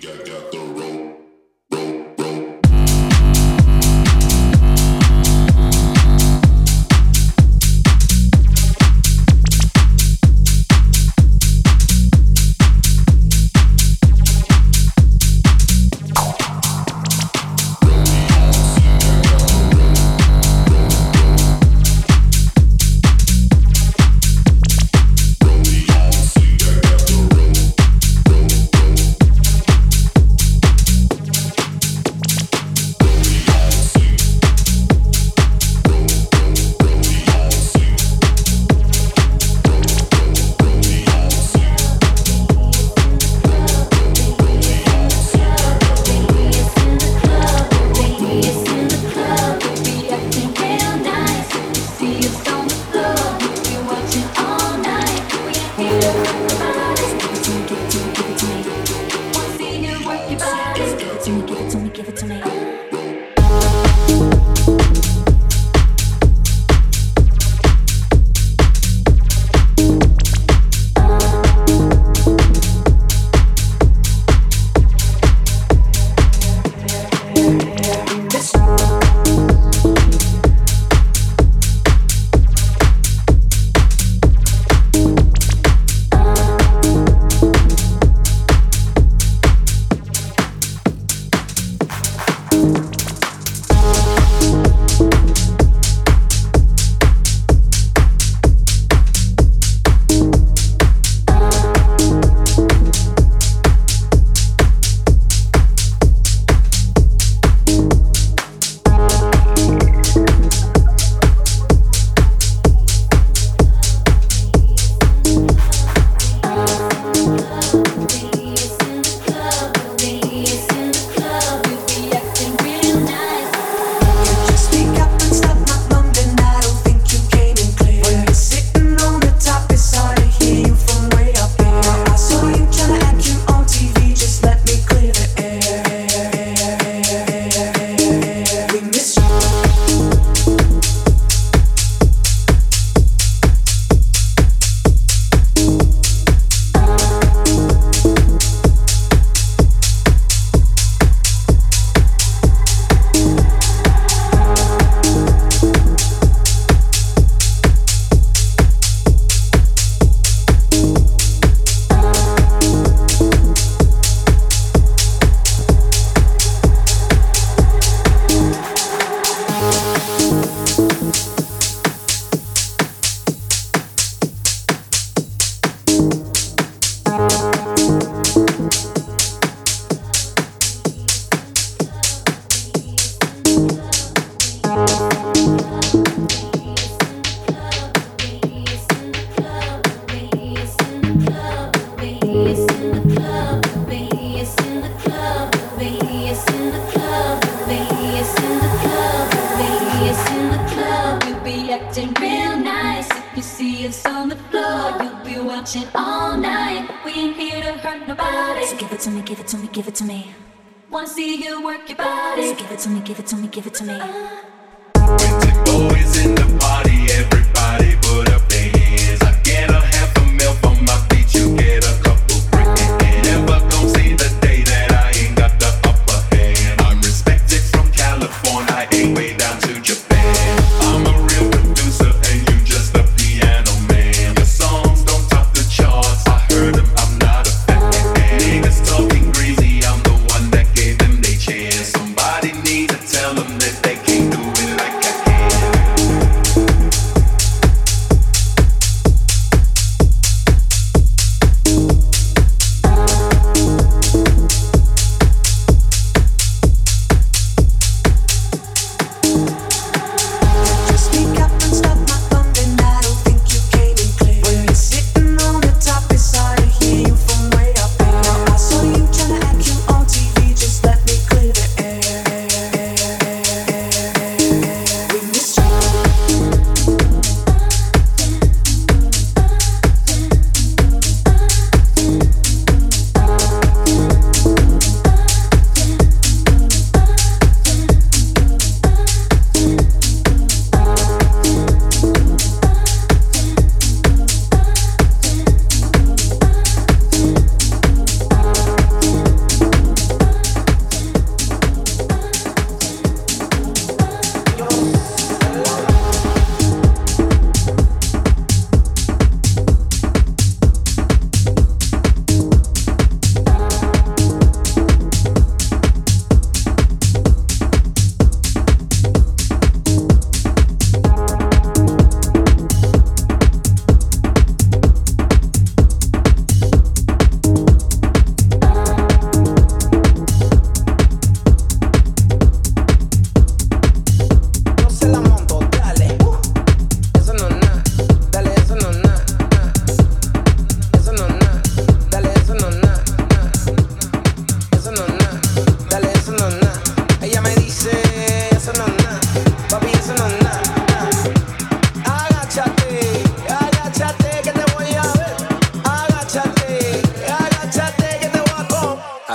got, got the wanna see you work your body. So give it to me, give it to me, give it to me. It's always in the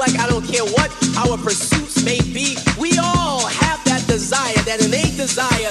like, I don't care what our pursuits may be. We all have that desire, that innate desire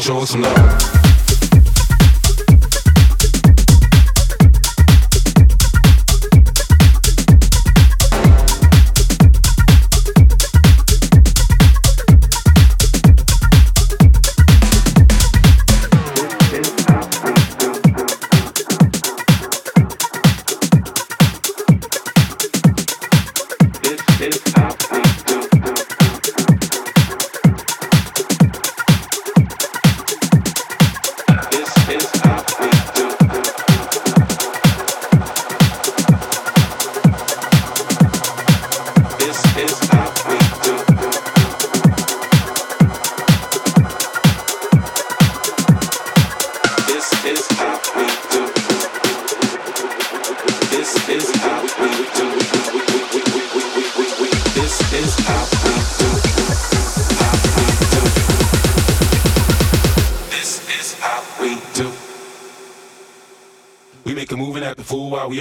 Show some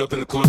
up in the club.